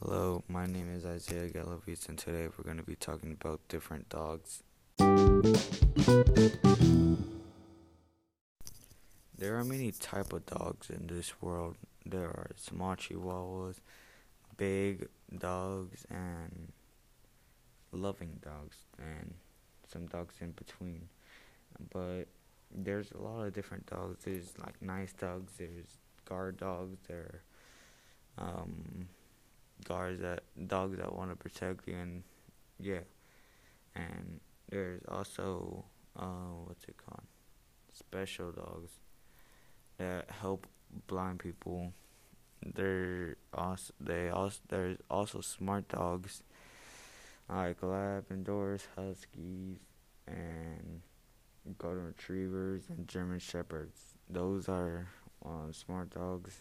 Hello, my name is Isaiah Galaviz, and today we're going to be talking about different dogs. There are many type of dogs in this world. There are small chihuahuas, big dogs, and loving dogs, and some dogs in between. But there's a lot of different dogs. There's like nice dogs. There's guard dogs. There, um, guards that dogs that want to protect you and yeah. And there's also uh, what's it called? Special dogs that help blind people. They're also they also there's also smart dogs like labradors huskies and golden retrievers and german shepherds. Those are uh, smart dogs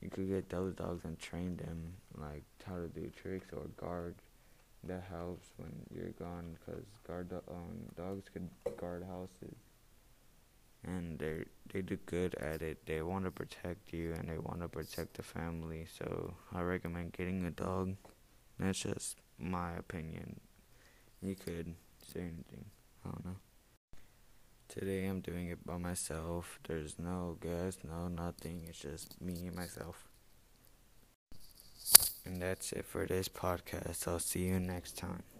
you could get those dogs and train them like how to do tricks or guard. That helps when you're gone because guard um, dogs could guard houses, and they they do good at it. They want to protect you and they want to protect the family. So I recommend getting a dog. That's just my opinion. You could say anything. I don't know. Today I'm doing it by myself. There's no guest, no nothing. It's just me and myself. And that's it for this podcast. I'll see you next time.